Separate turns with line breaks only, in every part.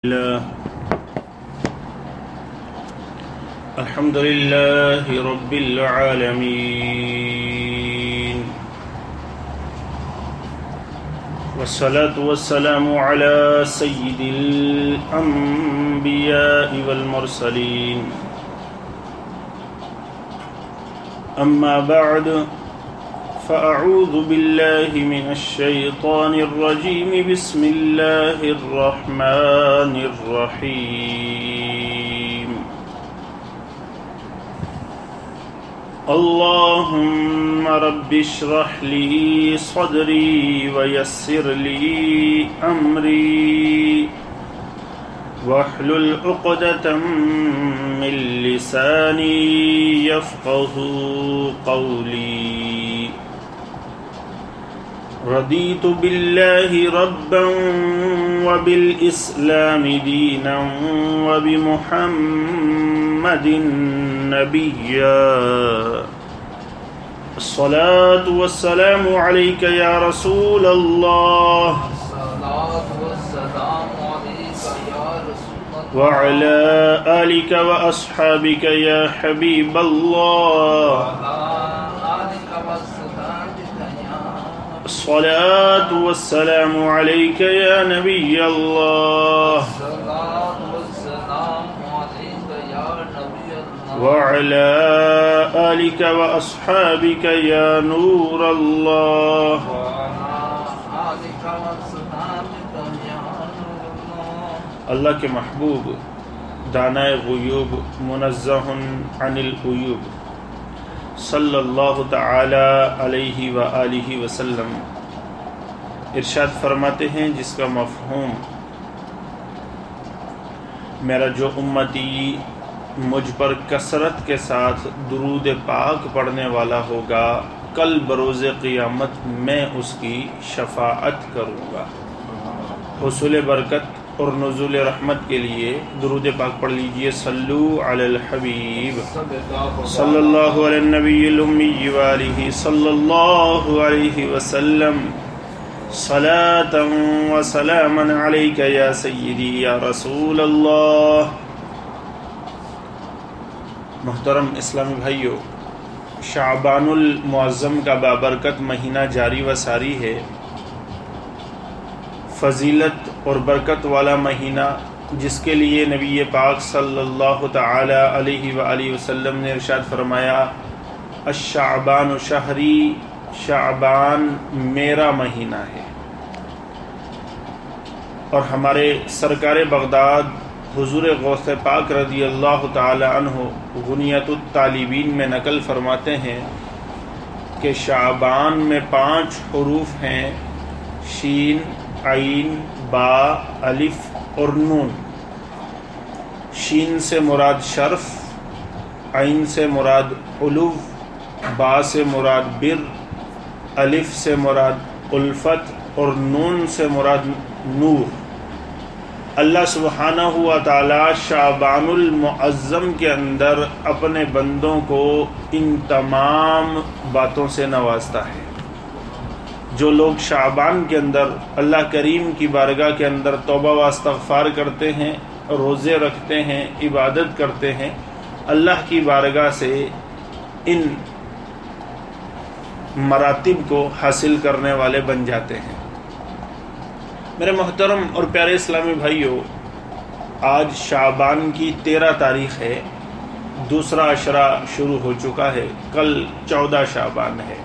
الله الحمد لله رب العالمين. والصلاة والسلام على سيد الأنبياء والمرسلين. أما بعد فأعوذ بالله من الشيطان الرجيم. بسم الله الرحمن الرحيم. اللهم رب اشرح لي صدري ويسر لي أمري. واحلل عقدة من لساني يفقه قولي. رضيت بالله ربا وبالإسلام دينا وبمحمد نبيا. الصلاة والسلام عليك يا رسول الله. وعلى آلك وأصحابك يا حبيب الله
وعلى آلك وصحبك يا
الصلاة والسلام عليك يا نبي الله. وعلى آلك وأصحابك يا نور الله. اللہ کے محبوب دانائے غیوب منزہ عن العیوب. صلی اللہ تعالی علیہ وآلہ وسلم ارشاد فرماتے ہیں، جس کا مفہوم میرا جو امتی مجھ پر کثرت کے ساتھ درود پاک پڑھنے والا ہوگا، کل بروز قیامت میں اس کی شفاعت کروں گا۔ حصول برکت اور نزول رحمت کے لیے درود پاک پڑھ لیجیے، صلو علی الحبیب، صلی اللہ علیہ النبی الامی والہ صلی اللہ علیہ وسلم، صلاة و سلاما علیک یا سیدی، یا رسول اللہ۔ محترم اسلامی بھائیو، شعبان المعظم کا بابرکت مہینہ جاری و ساری ہے۔ فضیلت اور برکت والا مہینہ جس کے لیے نبی پاک صلی اللہ تعالی علیہ وآلہ وسلم نے ارشاد فرمایا، الشعبان شہری شعبان میرا مہینہ ہے۔ اور ہمارے سرکار بغداد حضور غوث پاک رضی اللہ تعالی عنہ غنیت الطالبین میں نقل فرماتے ہیں کہ شعبان میں پانچ حروف ہیں، شین، عین با، الف اور نون۔ شین سے مراد شرف، عین سے مراد علو، با سے مراد بر، الف سے مراد الفت اور نون سے مراد نور۔ اللہ سبحانہ ہوا تعالی شعبان المعظم کے اندر اپنے بندوں کو ان تمام باتوں سے نوازتا ہے۔ جو لوگ شعبان کے اندر اللہ کریم کی بارگاہ کے اندر توبہ و استغفار کرتے ہیں، روزے رکھتے ہیں، عبادت کرتے ہیں، اللہ کی بارگاہ سے ان مراتب کو حاصل کرنے والے بن جاتے ہیں۔ میرے محترم اور پیارے اسلامی بھائیوں آج شعبان کی تیرہ تاریخ ہے، دوسرا اشرا شروع ہو چکا ہے، کل چودہ شعبان ہے۔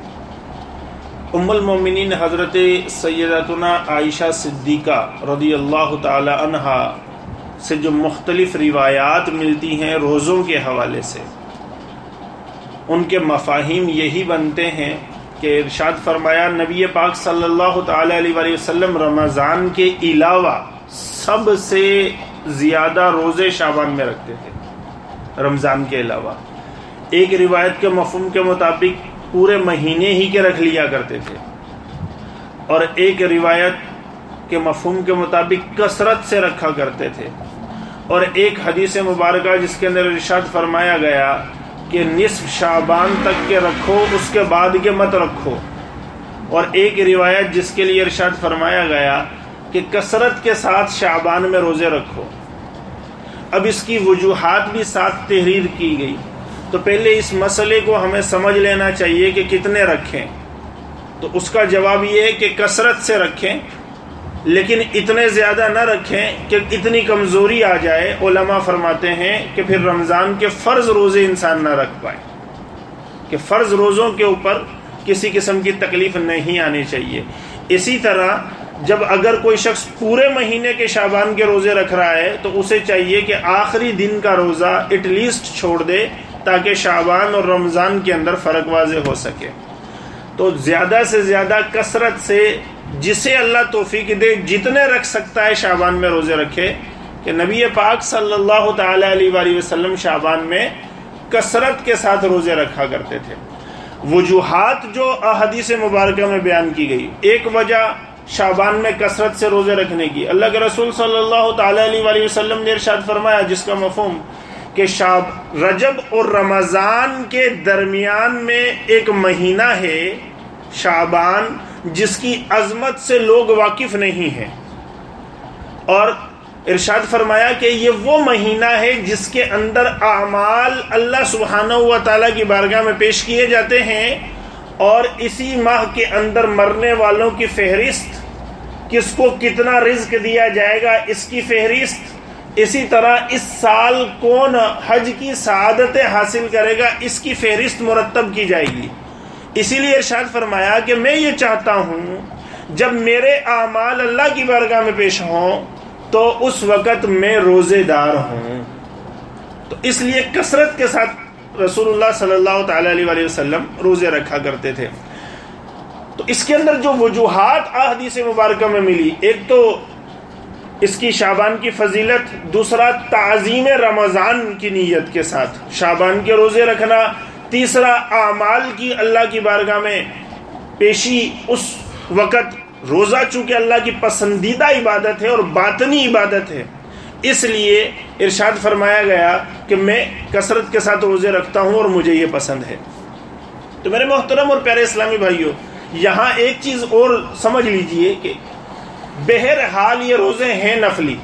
ام المومنین حضرت سیدتنا عائشہ صدیقہ رضی اللہ تعالی عنہا سے جو مختلف روایات ملتی ہیں روزوں کے حوالے سے، ان کے مفاہیم یہی بنتے ہیں کہ ارشاد فرمایا، نبی پاک صلی اللہ تعالی علیہ وسلم رمضان کے علاوہ سب سے زیادہ روزے شابان میں رکھتے تھے، رمضان کے علاوہ۔ ایک روایت کے مفہوم کے مطابق پورے مہینے ہی کے رکھ لیا کرتے تھے۔ اور ایک روایت کے مفہوم کے مطابق کثرت سے رکھا کرتے تھے۔ اور ایک حدیث مبارکہ جس کے اندر ارشاد فرمایا گیا کہ نصف شعبان تک کے رکھو، اس کے بعد کے مت رکھو۔ اور ایک روایت جس کے لیے ارشاد فرمایا گیا کہ کثرت کے ساتھ شعبان میں روزے رکھو۔ اب اس کی وجوہات بھی ساتھ تحریر کی گئی۔ تو پہلے اس مسئلے کو ہمیں سمجھ لینا چاہیے کہ کتنے رکھیں۔ تو اس کا جواب یہ ہے کہ کثرت سے رکھیں، لیکن اتنے زیادہ نہ رکھیں کہ اتنی کمزوری آ جائے۔ علماء فرماتے ہیں کہ پھر رمضان کے فرض روزے انسان نہ رکھ پائے، کہ فرض روزوں کے اوپر کسی قسم کی تکلیف نہیں آنی چاہیے۔ اسی طرح جب اگر کوئی شخص پورے مہینے کے شابان کے روزے رکھ رہا ہے، تو اسے چاہیے کہ آخری دن کا روزہ ایٹ لیسٹ چھوڑ دے۔ تاکہ شابان اور رمضان کے اندر فرق واضح ہو سکے۔ تو زیادہ سے زیادہ کثرت سے جسے اللہ توفیق دے، جتنے رکھ سکتا ہے شابان میں روزے رکھے، کہ نبی پاک صلی اللہ تعالی علیہ وآلہ وسلم شابان میں کثرت کے ساتھ روزے رکھا کرتے تھے۔ وجوہات جو احادیث مبارکہ میں بیان کی گئی، ایک وجہ شابان میں کثرت سے روزے رکھنے کی۔ اللہ کے رسول صلی اللہ تعالی علیہ وآلہ وسلم نے ارشاد فرمایا، جس کا مفہوم کہ شاب رجب اور رمضان کے درمیان میں ایک مہینہ ہے شابان جس کی عظمت سے لوگ واقف نہیں ہیں۔ اور ارشاد فرمایا کہ یہ وہ مہینہ ہے جس کے اندر اعمال اللہ سبحانہ و تعالیٰ کی بارگاہ میں پیش کیے جاتے ہیں اور اسی ماہ کے اندر مرنے والوں کی فہرست، کس کو کتنا رزق دیا جائے گا، اس کی فہرست اسی طرح اس سال کون حج کی سعادتیں حاصل کرے گا، اس کی فہرست مرتب کی جائے گی۔ اسی لیے ارشاد فرمایا کہ میں یہ چاہتا ہوں، جب میرے اعمال اللہ کی بارگاہ میں پیش ہوں، تو اس وقت میں روزے دار ہوں۔ تو اس لیے کثرت کے ساتھ رسول اللہ صلی اللہ تعالی علیہ وسلم روزے رکھا کرتے تھے۔ تو اس کے اندر جو وجوہات احادیث مبارکہ میں ملی، ایک تو اس کی شابان کی فضیلت، دوسرا تعظیم رمضان کی نیت کے ساتھ۔ شابان کے روزے رکھنا، تیسرا اعمال کی اللہ کی بارگاہ میں پیشی، اس وقت روزہ چونکہ اللہ کی پسندیدہ عبادت ہے اور باطنی عبادت ہے۔ اس لیے ارشاد فرمایا گیا کہ میں کثرت کے ساتھ روزے رکھتا ہوں اور مجھے یہ پسند ہے۔ تو میرے محترم اور پیارے اسلامی بھائیوں یہاں ایک چیز اور سمجھ لیجیے کہ بہرحال یہ روزے ہیں نفلی۔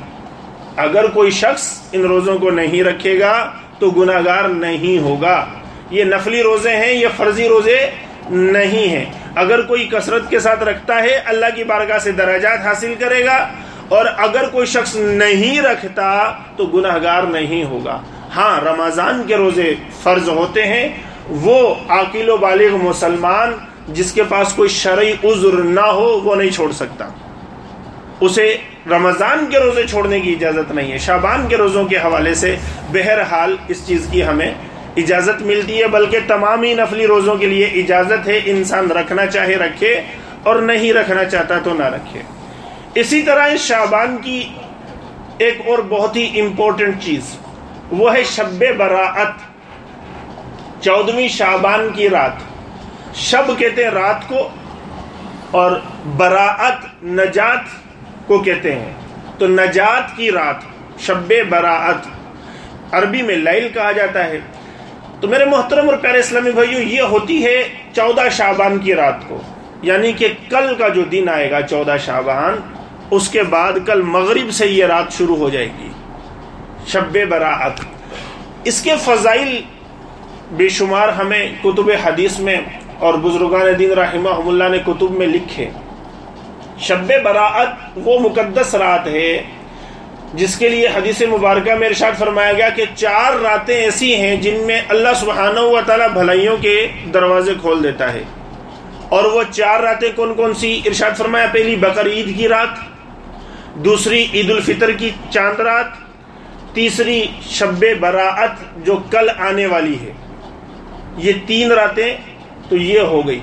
اگر کوئی شخص ان روزوں کو نہیں رکھے گا تو گناہ گار نہیں ہوگا۔ یہ نفلی روزے ہیں، یہ فرضی روزے نہیں ہیں۔ اگر کوئی کثرت کے ساتھ رکھتا ہے، اللہ کی بارگاہ سے دراجات حاصل کرے گا۔ اور اگر کوئی شخص نہیں رکھتا تو گناہ گار نہیں ہوگا۔ ہاں رمضان کے روزے فرض ہوتے ہیں۔ وہ عاقل و بالغ مسلمان جس کے پاس کوئی شرعی عذر نہ ہو، وہ نہیں چھوڑ سکتا۔ اسے رمضان کے روزے چھوڑنے کی اجازت نہیں ہے۔ شابان کے روزوں کے حوالے سے بہرحال اس چیز کی ہمیں اجازت ملتی ہے، بلکہ تمام ہی نفلی روزوں کے لیے اجازت ہے۔ انسان رکھنا چاہے رکھے اور نہیں رکھنا چاہتا تو نہ رکھے۔ اسی طرح شابان کی ایک اور بہت ہی امپورٹنٹ چیز، وہ ہے شب براعت چودہویں شابان کی رات۔ شب کہتے ہیں رات کو اور براعت نجات کو کہتے ہیں، تو نجات کی رات، شب براعت، عربی میں لیل کہا جاتا ہے۔ تو میرے محترم اور پیارے اسلامی بھائیو، یہ ہوتی ہے چودہ شابان کی رات کو۔ یعنی کہ کل کا جو دن آئے گا، چودہ شابان اس کے بعد کل مغرب سے یہ رات شروع ہو جائے گی۔ شب براعت۔ اس کے فضائل بے شمار ہمیں کتب حدیث میں اور بزرگان دین رحمہ اللہ نے کتب میں لکھے۔ شب براعت وہ مقدس رات ہے، جس کے لیے حدیث مبارکہ میں ارشاد فرمایا گیا کہ چار راتیں ایسی ہیں جن میں اللہ سبحانہ و تعالی بھلائیوں کے دروازے کھول دیتا ہے۔ اور وہ چار راتیں کون کون سی؟ ارشاد فرمایا، پہلی بقر عید کی رات، دوسری عید الفطر کی چاند رات، تیسری شب براعت جو کل آنے والی ہے۔ یہ تین راتیں تو یہ ہو گئی۔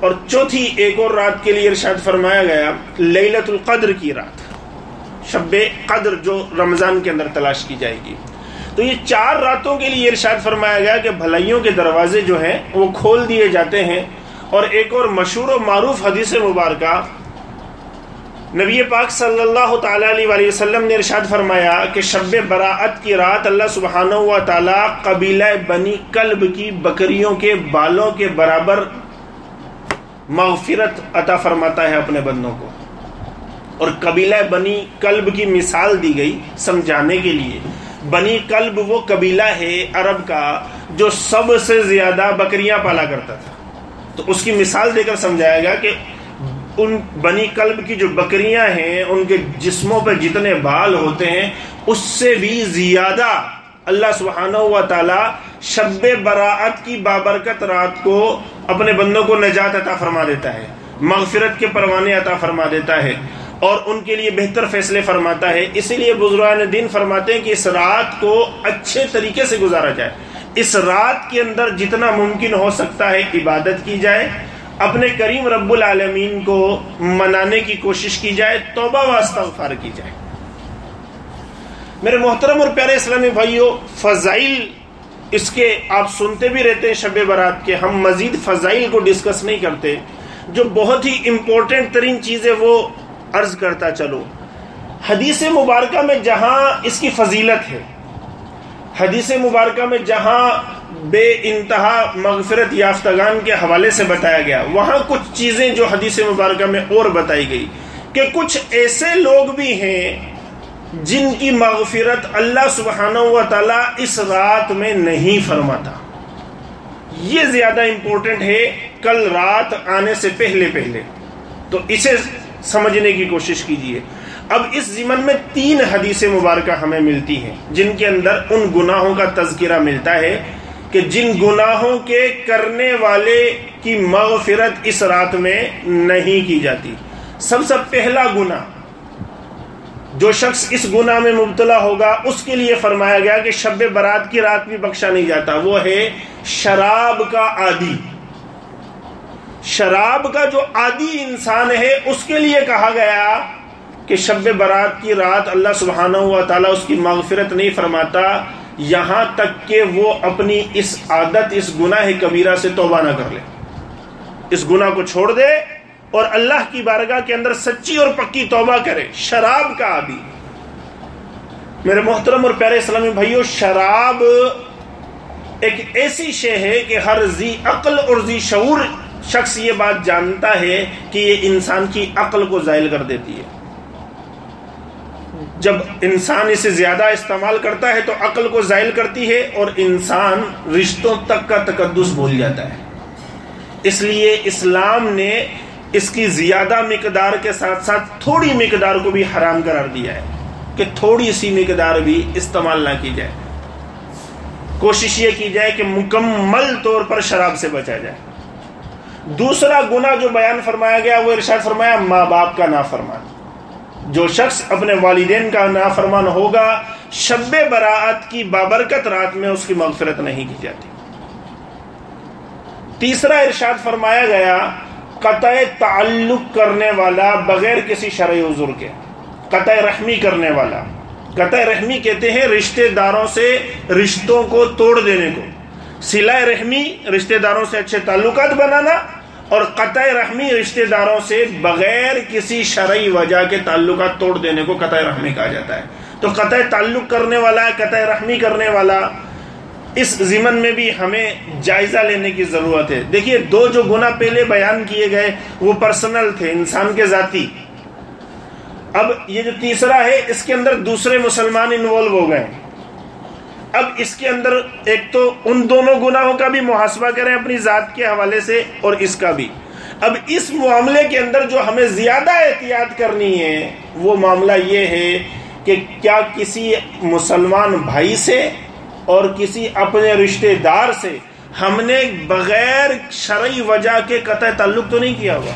اور چوتھی ایک اور رات کے لیے ارشاد فرمایا گیا لیلت القدر کی رات، شب قدر جو رمضان کے اندر تلاش کی جائے گی۔ تو یہ چار راتوں کے لیے ارشاد فرمایا گیا کہ بھلائیوں کے دروازے جو ہیں، وہ کھول دیے جاتے ہیں۔ اور ایک اور مشہور و معروف حدیث مبارکہ، نبی پاک صلی اللہ تعالی علیہ وسلم نے ارشاد فرمایا کہ شب براعت کی رات اللہ سبحانہ و تعالی قبیلہ بنی کلب کی بکریوں کے بالوں کے برابر مغفرت عطا فرماتا ہے اپنے بندوں کو۔ اور قبیلہ بنی کلب کی مثال دی گئی سمجھانے کے لیے۔ بنی کلب وہ قبیلہ ہے عرب کا جو سب سے زیادہ بکریاں پالا کرتا تھا۔ تو اس کی مثال دے کر سمجھایا گیا کہ ان بنی کلب کی جو بکریاں ہیں، ان کے جسموں پہ جتنے بال ہوتے ہیں، اس سے بھی زیادہ اللہ سبحانہ و تعالی شب براعت کی بابرکت رات کو اپنے بندوں کو نجات عطا فرما دیتا ہے، مغفرت کے پروانے عطا فرما دیتا ہے اور ان کے لیے بہتر فیصلے فرماتا ہے۔ اسی لیے بزرگان دین فرماتے ہیں کہ اس رات کو اچھے طریقے سے گزارا جائے۔ اس رات کے اندر جتنا ممکن ہو سکتا ہے عبادت کی جائے۔ اپنے کریم رب العالمین کو منانے کی کوشش کی جائے، توبہ و استغفار کی جائے۔ میرے محترم اور پیارے اسلامی بھائیوں فضائل اس کے آپ سنتے بھی رہتے ہیں شب برات کے، ہم مزید فضائل کو ڈسکس نہیں کرتے۔ جو بہت ہی امپورٹنٹ ترین چیزیں وہ عرض کرتا چلو۔ حدیث مبارکہ میں جہاں اس کی فضیلت ہے۔ حدیث مبارکہ میں جہاں بے انتہا مغفرت یافتگان کے حوالے سے بتایا گیا، وہاں کچھ چیزیں جو حدیث مبارکہ میں اور بتائی گئی کہ کچھ ایسے لوگ بھی ہیں جن کی مغفرت اللہ سبحانہ و تعالی اس رات میں نہیں فرماتا۔ یہ زیادہ امپورٹنٹ ہے کل رات آنے سے پہلے پہلے۔ تو اسے سمجھنے کی کوشش کیجیے اب اس زمن میں تین حدیث مبارکہ ہمیں ملتی ہیں، جن کے اندر ان گناہوں کا تذکرہ ملتا ہے کہ جن گناہوں کے کرنے والے کی مغفرت اس رات میں نہیں کی جاتی۔ سب سے پہلا گناہ جو شخص اس گناہ میں مبتلا ہوگا، اس کے لیے فرمایا گیا کہ شب برات کی رات بھی بخشا نہیں جاتا۔ وہ ہے شراب کا عادی۔ شراب کا جو عادی انسان ہے، اس کے لیے کہا گیا کہ شب برات کی رات اللہ سبحانہ ہوا تعالیٰ اس کی مغفرت نہیں فرماتا۔ یہاں تک کہ وہ اپنی اس عادت، اس گناہ کبیرہ سے توبہ نہ کر لے۔ اس گناہ کو چھوڑ دے۔ اور اللہ کی بارگاہ کے اندر سچی اور پکی توبہ کرے۔ شراب کا عادی میرے محترم اور پیارے اسلامی بھائیوں شراب ایک ایسی شے ہے کہ ہر زی عقل اور زی شعور شخص یہ بات جانتا ہے کہ یہ انسان کی عقل کو زائل کر دیتی ہے۔ جب انسان اسے زیادہ استعمال کرتا ہے تو عقل کو زائل کرتی ہے اور انسان رشتوں تک کا تقدس بھول جاتا ہے۔ اس لیے اسلام نے اس کی زیادہ مقدار کے ساتھ ساتھ تھوڑی مقدار کو بھی حرام قرار دیا ہے کہ تھوڑی سی مقدار بھی استعمال نہ کی جائے۔ کوشش یہ کی جائے کہ مکمل طور پر شراب سے بچا جائے۔ دوسرا گنا جو بیان فرمایا گیا، وہ ارشاد فرمایا، ماں باپ کا نافرمان۔ جو شخص اپنے والدین کا نافرمان ہوگا، شب براعت کی بابرکت رات میں اس کی مغفرت نہیں کی جاتی۔ تیسرا ارشاد فرمایا گیا قطع تعلق کرنے والا بغیر کسی شرعی عذر کے، قطع رحمی کرنے والا۔ قطع رحمی کہتے ہیں رشتہ داروں سے رشتوں کو توڑ دینے کو۔ سلا رحمی رشتہ داروں سے اچھے تعلقات بنانا اور قطع رحمی رشتہ داروں سے بغیر کسی شرعی وجہ کے تعلقات توڑ دینے کو قطع رحمی کہا جاتا ہے۔ تو قطع تعلق کرنے والا، قطع رحمی کرنے والا اس زمن میں بھی ہمیں جائزہ لینے کی ضرورت ہے۔ دیکھیے، دو جو گنا پہلے بیان کیے گئے، وہ پرسنل تھے، انسان کے ذاتی۔ اب یہ جو تیسرا ہے، اس کے اندر دوسرے مسلمان انوالو ہو گئے۔ اب اس کے اندر ایک تو ان دونوں گناہوں کا بھی محاسبہ کریں اپنی ذات کے حوالے سے اور اس کا بھی۔ اب اس معاملے کے اندر جو ہمیں زیادہ احتیاط کرنی ہے، وہ معاملہ یہ ہے کہ کیا کسی مسلمان بھائی سے اور کسی اپنے رشتہ دار سے ہم نے بغیر شرعی وجہ کے قطع تعلق تو نہیں کیا ہوا۔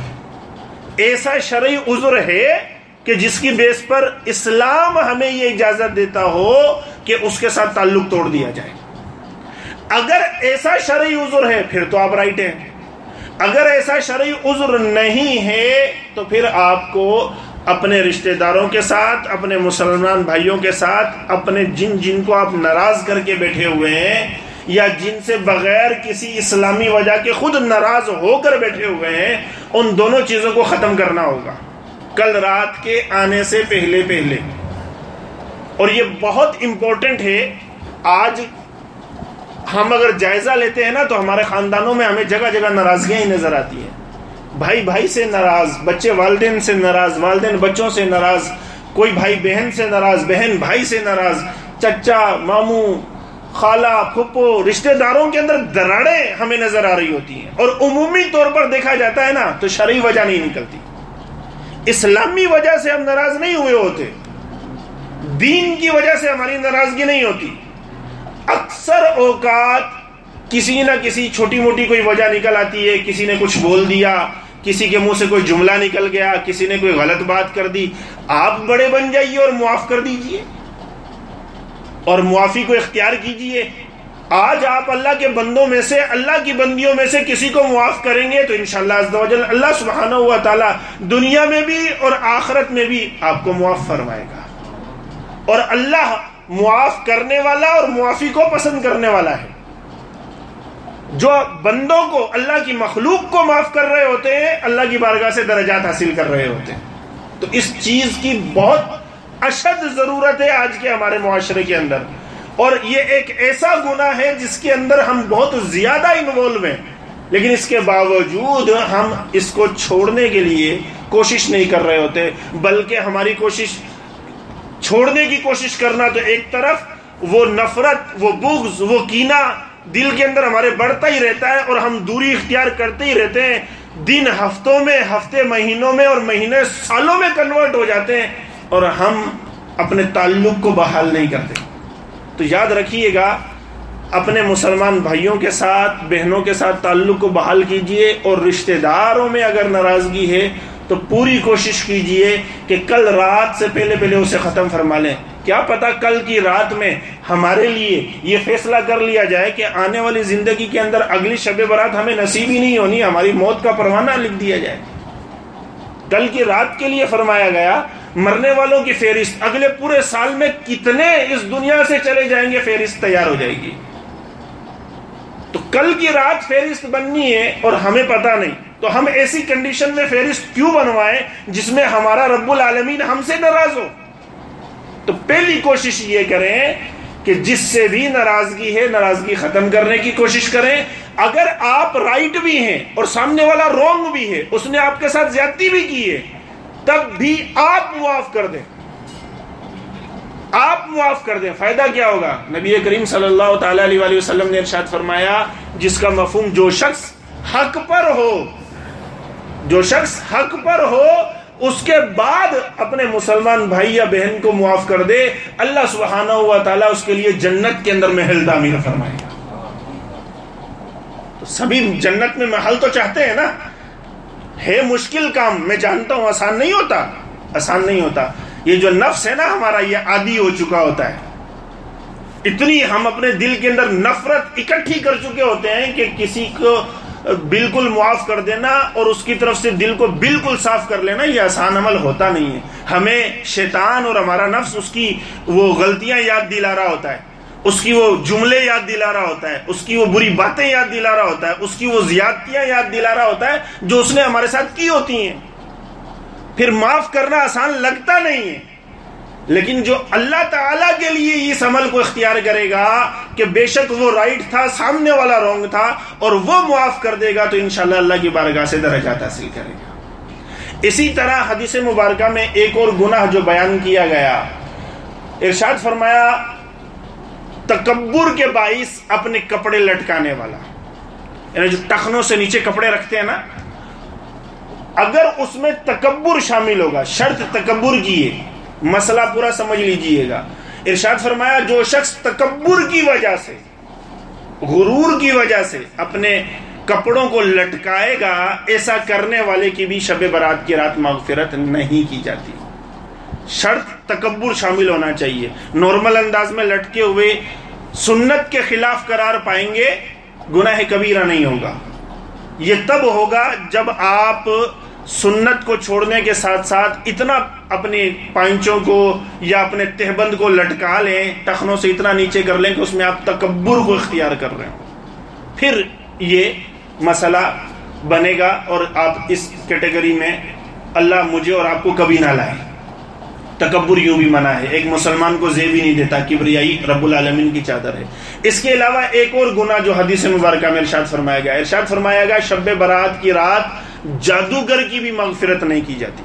ایسا شرعی عذر ہے کہ جس کی بیس پر اسلام ہمیں یہ اجازت دیتا ہو کہ اس کے ساتھ تعلق توڑ دیا جائے۔ اگر ایسا شرعی عذر ہے، پھر تو آپ رائٹ ہیں۔ اگر ایسا شرعی عذر نہیں ہے، تو پھر آپ کو اپنے رشتہ داروں کے ساتھ، اپنے مسلمان بھائیوں کے ساتھ، اپنے جن جن کو آپ ناراض کر کے بیٹھے ہوئے ہیں یا جن سے بغیر کسی اسلامی وجہ کے خود ناراض ہو کر بیٹھے ہوئے ہیں، ان دونوں چیزوں کو ختم کرنا ہوگا۔ کل رات کے آنے سے پہلے پہلے۔ اور یہ بہت امپورٹنٹ ہے۔ آج ہم اگر جائزہ لیتے ہیں نا تو ہمارے خاندانوں میں ہمیں جگہ جگہ ناراضگیاں ہی نظر آتی ہیں۔ بھائی بھائی سے ناراض، بچے والدین سے ناراض، والدین بچوں سے ناراض، کوئی بھائی بہن سے ناراض، بہن بھائی سے ناراض، چچا، ماموں، خالہ، پھپھو، رشتہ داروں کے اندر دراڑیں ہمیں نظر آ رہی ہوتی ہیں۔ اور عمومی طور پر دیکھا جاتا ہے نا، تو شرعی وجہ نہیں نکلتی۔ اسلامی وجہ سے ہم ناراض نہیں ہوئے ہوتے۔ دین کی وجہ سے ہماری ناراضگی نہیں ہوتی۔ اکثر اوقات کسی نہ کسی چھوٹی موٹی کوئی وجہ نکل آتی ہے، کسی نے کچھ بول دیا کسی کے منہ سے کوئی جملہ نکل گیا، کسی نے کوئی غلط بات کر دی، آپ بڑے بن جائیے اور معاف کر دیجیے۔ اور معافی کو اختیار کیجیے۔ آج آپ اللہ کے بندوں میں سے، اللہ کی بندیوں میں سے کسی کو معاف کریں گے تو انشاءاللہ اللہ اللہ سبحانہ ہوا تعالیٰ دنیا میں بھی اور آخرت میں بھی آپ کو معاف فرمائے گا۔ اور اللہ معاف کرنے والا اور معافی کو پسند کرنے والا ہے۔ جو بندوں کو اللہ کی مخلوق کو معاف کر رہے ہوتے ہیں، اللہ کی بارگاہ سے درجات حاصل کر رہے ہوتے ہیں۔ تو اس چیز کی بہت اشد ضرورت ہے آج کے ہمارے معاشرے کے اندر۔ اور یہ ایک ایسا گناہ ہے جس کے اندر ہم بہت زیادہ انوالو ہیں۔ لیکن اس کے باوجود ہم اس کو چھوڑنے کے لیے کوشش نہیں کر رہے ہوتے، بلکہ ہماری کوشش، چھوڑنے کی کوشش کرنا تو ایک طرف، وہ نفرت، وہ بغض، وہ کینہ دل کے اندر ہمارے بڑھتا ہی رہتا ہے اور ہم دوری اختیار کرتے ہی رہتے ہیں۔ دن ہفتوں میں، ہفتے مہینوں میں اور مہینے سالوں میں کنورٹ ہو جاتے ہیں اور ہم اپنے تعلق کو بحال نہیں کرتے۔ تو یاد رکھیے گا، اپنے مسلمان بھائیوں کے ساتھ، بہنوں کے ساتھ تعلق کو بحال کیجیے اور رشتہ داروں میں اگر ناراضگی ہے تو پوری کوشش کیجیے کہ کل رات سے پہلے پہلے اسے ختم فرما لیں۔ کیا پتا کل کی رات میں ہمارے لیے یہ فیصلہ کر لیا جائے کہ آنے والی زندگی کے اندر اگلی شب برات ہمیں نصیب ہی نہیں ہونی، ہماری موت کا پروانہ لکھ دیا جائے۔ کل کی رات کے لیے فرمایا گیا، مرنے والوں کی فہرست، اگلے پورے سال میں کتنے اس دنیا سے چلے جائیں گے، فہرست تیار ہو جائے گی۔ تو کل کی رات فہرست بننی ہے اور ہمیں پتا نہیں۔ تو ہم ایسی کنڈیشن میں فہرست کیوں بنوائیں جس میں ہمارا رب العالمین ہم سے ناراض ہو؟ تو پہلی کوشش یہ کریں کہ جس سے بھی ناراضگی ہے، ناراضگی ختم کرنے کی کوشش کریں۔ اگر آپ رائٹ بھی ہیں اور سامنے والا رونگ بھی ہے، اس نے آپ کے ساتھ زیادتی بھی کی ہے، تب بھی آپ معاف کر دیں۔ آپ معاف کر دیں۔ فائدہ کیا ہوگا؟ نبی کریم صلی اللہ تعالی علیہ وسلم نے ارشاد فرمایا، جس کا مفہوم جو شخص حق پر ہو جو شخص حق پر ہو، اس کے بعد اپنے مسلمان بھائی یا بہن کو معاف کر دے۔ اللہ سبحانہ ہوا تعالیٰ اس کے لیے جنت کے اندر محل تعمیر فرمائے گا۔ تو سبھی جنت میں محل تو چاہتے ہیں نا۔ ہے مشکل کام، میں جانتا ہوں، آسان نہیں ہوتا۔ آسان نہیں ہوتا۔ یہ جو نفس ہے نا ہمارا، یہ عادی ہو چکا ہوتا ہے۔ اتنی ہم اپنے دل کے اندر نفرت اکٹھی کر چکے ہوتے ہیں کہ کسی کو بالکل معاف کر دینا اور اس کی طرف سے دل کو بالکل صاف کر لینا، یہ آسان عمل ہوتا نہیں ہے۔ ہمیں شیطان اور ہمارا نفس اس کی وہ غلطیاں یاد دلا رہا ہوتا ہے۔ اس کی وہ جملے یاد دلا رہا ہوتا ہے۔ اس کی وہ بری باتیں یاد دلا رہا ہوتا ہے۔ اس کی وہ زیادتیاں یاد دلا رہا ہوتا ہے جو اس نے ہمارے ساتھ کی ہوتی ہیں۔ پھر معاف کرنا آسان لگتا نہیں ہے۔ لیکن جو اللہ تعالی کے لیے اس عمل کو اختیار کرے گا کہ بے شک وہ رائٹ تھا، سامنے والا رونگ تھا اور وہ معاف کر دے گا تو انشاءاللہ اللہ کی بارگاہ سے درجات حاصل کرے گا۔ اسی طرح حدیث مبارکہ میں ایک اور گناہ جو بیان کیا گیا، ارشاد فرمایا، تکبر کے باعث اپنے کپڑے لٹکانے والا۔ یعنی جو ٹخنوں سے نیچے کپڑے رکھتے ہیں نا، اگر اس میں تکبر شامل ہوگا، شرط تکبر کی ہے۔ مسئلہ پورا سمجھ لیجیے گا۔ ارشاد فرمایا، جو شخص تکبر کی وجہ سے، غرور کی وجہ سے اپنے کپڑوں کو لٹکائے گا، ایسا کرنے والے کی بھی شب برات کی رات مغفرت نہیں کی جاتی۔ شرط تکبر شامل ہونا چاہیے۔ نارمل انداز میں لٹکے ہوئے سنت کے خلاف قرار پائیں گے، گناہ کبیرہ نہیں ہوگا۔ یہ تب ہوگا جب آپ سنت کو چھوڑنے کے ساتھ ساتھ اتنا اپنی پائنچوں کو یا اپنے تہبند کو لٹکا لیں، ٹخنوں سے اتنا نیچے کر لیں کہ اس میں آپ تکبر کو اختیار کر رہے ہوں۔ پھر یہ مسئلہ بنے گا اور آپ اس کیٹیگری میں اللہ مجھے اور آپ کو کبھی نہ لائے۔ تکبر یوں بھی منع ہے۔ ایک مسلمان کو زیب ہی نہیں دیتا کبریائی رب العالمین کی چادر ہے۔ اس کے علاوہ ایک اور گناہ جو حدیث مبارکہ میں ارشاد فرمایا گیا۔ ارشاد فرمایا گیا، شب برات کی رات جادوگر کی بھی مغفرت نہیں کی جاتی۔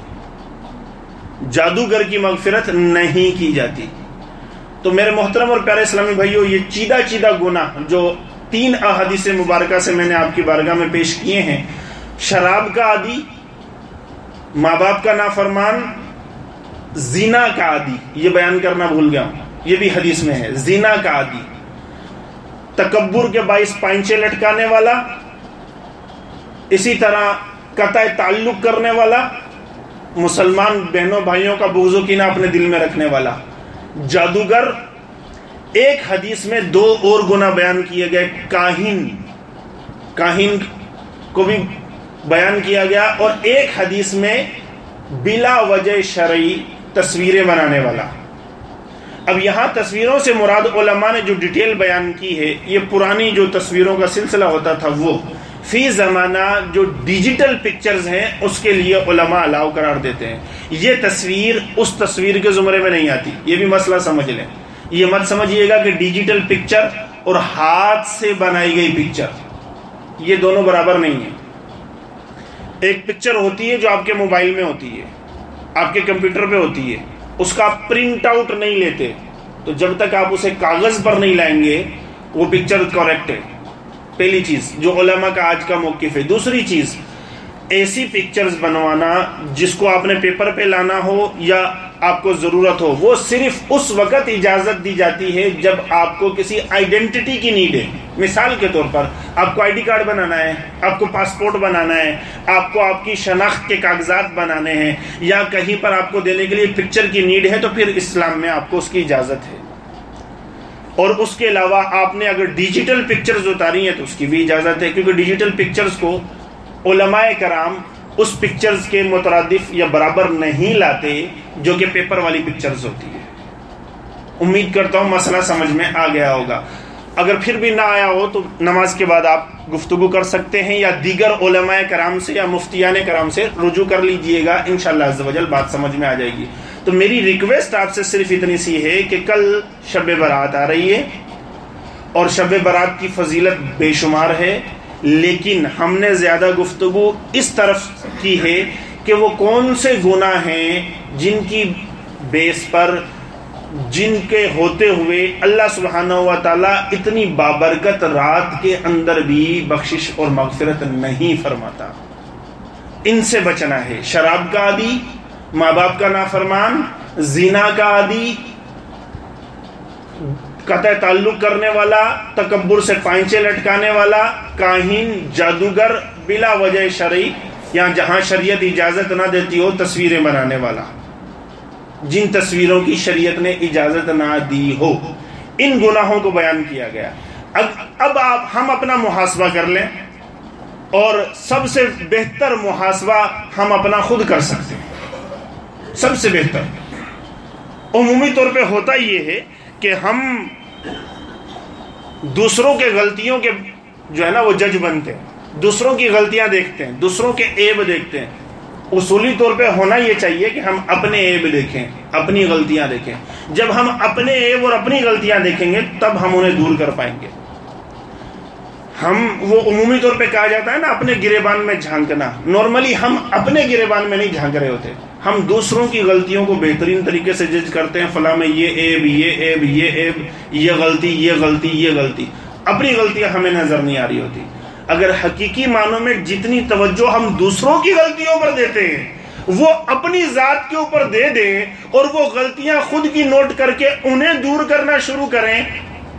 جادوگر کی مغفرت نہیں کی جاتی۔ تو میرے محترم اور پیارے اسلامی بھائیو، یہ چیدہ چیدہ گنا جو تین احادیث مبارکہ سے میں نے آپ کی بارگاہ میں پیش کیے ہیں، شراب کا عادی، ماں باپ کا نافرمان زینا کا عادی، یہ بیان کرنا بھول گیا ہوں۔ یہ بھی حدیث میں ہے زینا کا عادی۔ تکبر کے باعث پائنچے لٹکانے والا، اسی طرح قطع تعلق کرنے والا، مسلمان بہنوں بھائیوں کا بغض و کینہ اپنے دل میں رکھنے والا۔ جادوگر، ایک حدیث میں دو اور گنا بیان کیے گئے، کاہن۔ کاہن کو بھی بیان کیا گیا اور ایک حدیث میں بلا وجہ شرعی تصویریں بنانے والا۔ اب یہاں تصویروں سے مراد علماء نے جو ڈیٹیل بیان کی ہے، یہ پرانی جو تصویروں کا سلسلہ ہوتا تھا وہ۔ فی زمانہ جو ڈیجیٹل پکچرز ہیں، اس کے لیے علماء الاؤ قرار دیتے ہیں۔ یہ تصویر اس تصویر کے زمرے میں نہیں آتی۔ یہ بھی مسئلہ سمجھ لیں۔ یہ مت سمجھیے گا کہ ڈیجیٹل پکچر اور ہاتھ سے بنائی گئی پکچر، یہ دونوں برابر نہیں ہیں۔ ایک پکچر ہوتی ہے جو آپ کے موبائل میں ہوتی ہے۔ آپ کے کمپیوٹر پہ ہوتی ہے، اس کا پرنٹ آؤٹ نہیں لیتے۔ تو جب تک آپ اسے کاغذ پر نہیں لائیں گے، وہ پکچر کریکٹ ہے۔ پہلی چیز جو علماء کا آج کا موقف ہے۔ دوسری چیز ایسی پکچرز بنوانا جس کو آپ نے پیپر پہ لانا ہو یا آپ کو ضرورت ہو، وہ صرف اس وقت اجازت دی جاتی ہے جب آپ کو کسی آئیڈینٹی کی نیڈ ہے۔ مثال کے طور پر، آپ کو آئی ڈی کارڈ بنانا ہے، آپ کو پاسپورٹ بنانا ہے، آپ کو آپ کی شناخت کے کاغذات بنانے ہیں یا کہیں پر آپ کو دینے کے لیے پکچر کی نیڈ ہے تو پھر اسلام میں آپ کو اس کی اجازت ہے۔ اور اس کے علاوہ آپ نے اگر ڈیجیٹل پکچرز اتاری ہیں تو اس کی بھی اجازت ہے، کیونکہ ڈیجیٹل پکچرز کو علماء کرام اس پکچرز کے مترادف یا برابر نہیں لاتے جو کہ پیپر والی پکچرز ہوتی ہے امید کرتا ہوں مسئلہ سمجھ میں آ گیا ہوگا۔ اگر پھر بھی نہ آیا ہو تو نماز کے بعد آپ گفتگو کر سکتے ہیں یا دیگر علماء کرام سے یا مفتیان کرام سے رجوع کر لیجیے گا۔ انشاءاللہ عزوجل بات سمجھ میں آ جائے گی۔ تو میری ریکویسٹ آپ سے صرف اتنی سی ہے کہ کل شب برات آ رہی ہے اور شب برات کی فضیلت بے شمار ہے۔ لیکن ہم نے زیادہ گفتگو اس طرف کی ہے کہ وہ کون سے گناہ ہیں جن کی بیس پر جن کے ہوتے ہوئے اللہ سبحانہ و تعالیٰ اتنی بابرکت رات کے اندر بھی بخشش اور مغفرت نہیں فرماتا۔ ان سے بچنا ہے۔ شراب کا عادی، ماں باپ کا نافرمان زینا کا عادی قطع تعلق کرنے والا، تکبر سے پائنچے لٹکانے والا، کاہین، جادوگر بلا وجہ شرعی، یا جہاں شریعت اجازت نہ دیتی ہو، تصویریں بنانے والا۔ جن تصویروں کی شریعت نے اجازت نہ دی ہو، ان گناہوں کو بیان کیا گیا۔ اب آپ، ہم اپنا محاسبہ کر لیں، اور سب سے بہتر محاسبہ ہم اپنا خود کر سکتے ہیں۔ سب سے بہتر۔ عمومی طور پہ ہوتا یہ ہے کہ ہم دوسروں کے غلطیوں کے جو ہے نا وہ جج بنتے ہیں۔ دوسروں کی غلطیاں دیکھتے ہیں، دوسروں کے عیب دیکھتے ہیں۔ اصولی طور پہ ہونا یہ چاہیے کہ ہم اپنے عیب دیکھیں، اپنی غلطیاں دیکھیں۔ جب ہم اپنے عیب اور اپنی غلطیاں دیکھیں گے، تب ہم انہیں دور کر پائیں گے۔ ہم، وہ عمومی طور پہ کہا جاتا ہے نا، اپنے گریبان میں جھانکنا۔ نارملی ہم اپنے گریبان میں نہیں جھانک رہے ہوتے۔ ہم دوسروں کی غلطیوں کو بہترین طریقے سے جج کرتے ہیں، فلاں میں یہ ایب یہ ایب یہ ایب یہ غلطی یہ غلطی یہ غلطی۔ اپنی غلطیاں ہمیں نظر نہیں آ رہی ہوتی۔ اگر حقیقی معنوں میں جتنی توجہ ہم دوسروں کی غلطیوں پر دیتے ہیں، وہ اپنی ذات کے اوپر دے دیں اور وہ غلطیاں خود کی نوٹ کر کے انہیں دور کرنا شروع کریں،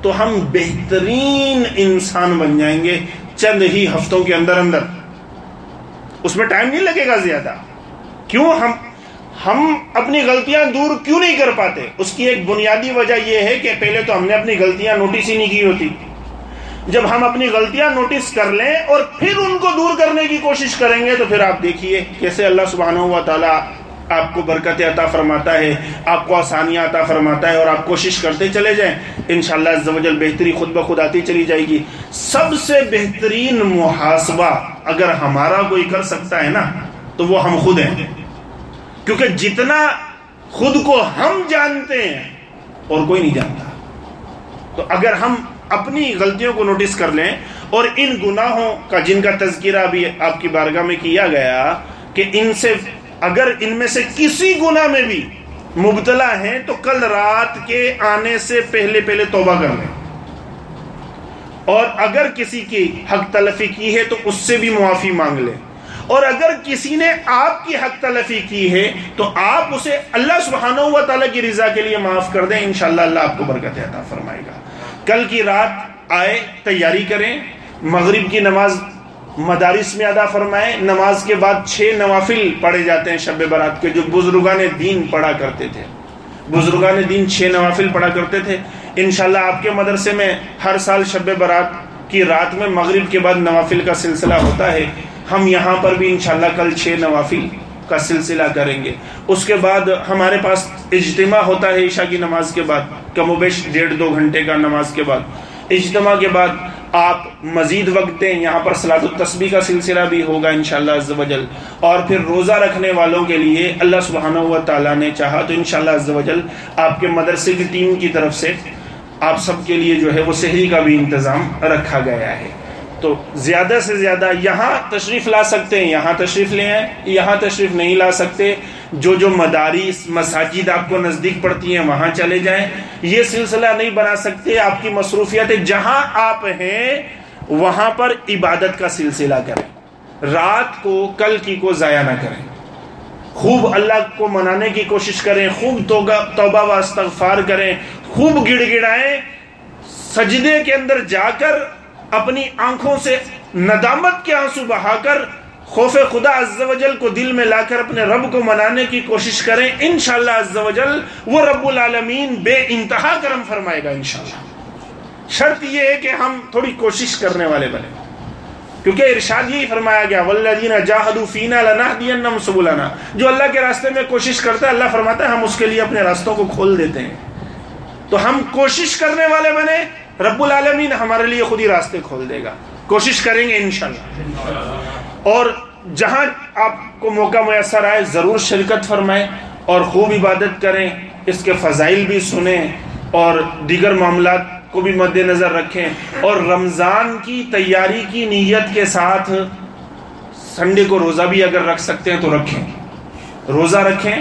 تو ہم بہترین انسان بن جائیں گے چند ہی ہفتوں کے اندر اندر۔ اس میں ٹائم نہیں لگے گا زیادہ۔ کیوں؟ ہم ہم اپنی غلطیاں دور کیوں نہیں کر پاتے؟ اس کی ایک بنیادی وجہ یہ ہے کہ پہلے تو ہم نے اپنی غلطیاں نوٹس ہی نہیں کی ہوتی۔ جب ہم اپنی غلطیاں نوٹس کر لیں اور پھر ان کو دور کرنے کی کوشش کریں گے تو پھر آپ دیکھیے کیسے اللہ سبحانہ ہوا تعالیٰ آپ کو برکت عطا فرماتا ہے، آپ کو آسانیاں عطا فرماتا ہے اور آپ کوشش کرتے چلے جائیں۔ انشاءاللہ عزوجل بہتری خود بخود آتی چلی جائے گی۔ سب سے بہترین محاسبہ اگر ہمارا کوئی کر سکتا ہے نا، تو وہ ہم خود ہیں۔ کیونکہ جتنا خود کو ہم جانتے ہیں اور کوئی نہیں جانتا۔ تو اگر ہم اپنی غلطیوں کو نوٹس کر لیں اور ان گناہوں کا جن کا تذکرہ بھی آپ کی بارگاہ میں کیا گیا کہ ان سے اگر ان میں سے کسی گناہ میں بھی مبتلا ہیں تو کل رات کے آنے سے پہلے پہلے توبہ کر لیں۔ اور اگر کسی کی حق تلفی کی ہے تو اس سے بھی معافی مانگ لیں۔ اور اگر کسی نے آپ کی حق تلفی کی ہے تو آپ اسے اللہ سبحانہ و تعالیٰ کی رضا کے لیے معاف کر دیں، انشاءاللہ اللہ آپ کو برکت عطا فرمائے گا۔ کل کی رات آئے، تیاری کریں، مغرب کی نماز مدارس میں ادا فرمائیں۔ نماز کے بعد چھ نوافل پڑھے جاتے ہیں شب برات کے، جو بزرگان دین پڑھا کرتے تھے۔ بزرگان دین چھ نوافل پڑھا کرتے تھے۔ انشاءاللہ آپ کے مدرسے میں ہر سال شب برات کی رات میں مغرب کے بعد نوافل کا سلسلہ ہوتا ہے۔ ہم یہاں پر بھی انشاءاللہ کل چھ نوافل کا سلسلہ کریں گے۔ اس کے بعد ہمارے پاس اجتماع ہوتا ہے عشاء کی نماز کے بعد کم و بیش ڈیڑھ دو گھنٹے کا نماز کے بعد۔ اجتماع کے بعد آپ مزید وقت دیں، یہاں پر سلاد التسبیح کا سلسلہ بھی ہوگا انشاءاللہ عز و جل۔ اور پھر روزہ رکھنے والوں کے لیے اللہ سبحانہ و تعالیٰ نے چاہا تو انشاءاللہ عز و جل آپ کے مدرسے کی ٹیم کی طرف سے آپ سب کے لیے جو ہے وہ سحری کا بھی انتظام رکھا گیا ہے۔ تو زیادہ سے زیادہ یہاں تشریف لا سکتے ہیں، یہاں تشریف لے آئیں، یہاں تشریف نہیں لا سکتے۔ جو جو مدارس، مساجد آپ کو نزدیک پڑتی ہیں، وہاں چلے جائیں۔ یہ سلسلہ نہیں بنا سکتے آپ کی مصروفیت جہاں آپ ہیں، وہاں پر عبادت کا سلسلہ کریں۔ رات کو، کل کی کو ضائع نہ کریں۔ خوب اللہ کو منانے کی کوشش کریں، خوب توبہ و استغفار کریں۔ خوب گڑ گڑائیں۔ سجدے کے اندر جا کر اپنی آنکھوں سے ندامت کے آنسو بہا کر خوف خدا عز و جل کو دل میں لا کر اپنے رب کو منانے کی کوشش کریں، انشاءاللہ عز و جل وہ رب العالمین بے انتہا کرم فرمائے گا انشاءاللہ۔ شرط یہ ہے کہ ہم تھوڑی کوشش کرنے والے بنے۔ کیونکہ ارشاد یہی فرمایا گیا والذین جاہدوا فینا لنهدینہم سبلنا۔ جو اللہ کے راستے میں کوشش کرتا ہے، اللہ فرماتا ہے، ہم اس کے لیے اپنے راستوں کو کھول دیتے ہیں۔ تو ہم کوشش کرنے والے بنے رب العالمین ہمارے لیے خود ہی راستے کھول دے گا۔ کوشش کریں گے انشاءاللہ۔ اور جہاں آپ کو موقع میسر آئے، ضرور شرکت فرمائیں اور خوب عبادت کریں، اس کے فضائل بھی سنیں اور دیگر معاملات کو بھی مد نظر رکھیں۔ اور رمضان کی تیاری کی نیت کے ساتھ سنڈے کو روزہ بھی اگر رکھ سکتے ہیں تو رکھیں۔ روزہ رکھیں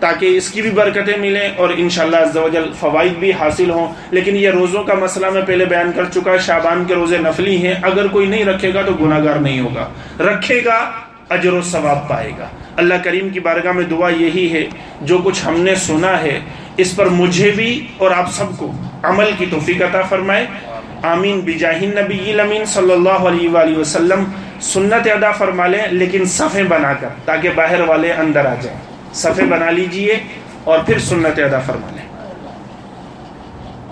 تاکہ اس کی بھی برکتیں ملیں اور انشاءاللہ عزوجل فوائد بھی حاصل ہوں۔ لیکن یہ روزوں کا مسئلہ میں پہلے بیان کر چکا شابان کے روزے نفلی ہیں۔ اگر کوئی نہیں رکھے گا تو گناہ گار نہیں ہوگا۔ رکھے گا، اجر و ثواب پائے گا۔ اللہ کریم کی بارگاہ میں دعا یہی ہے، جو کچھ ہم نے سنا ہے، اس پر مجھے بھی اور آپ سب کو عمل کی توفیق عطا فرمائے۔ آمین۔ بجاہ نبی الامین صلی اللہ علیہ وآلہ وسلم سنت ادا فرما لیں، لیکن صفیں بنا کر، تاکہ باہر والے اندر آ جائیں۔ صفحے بنا لیجیے اور پھر سنت ادا فرما لیں۔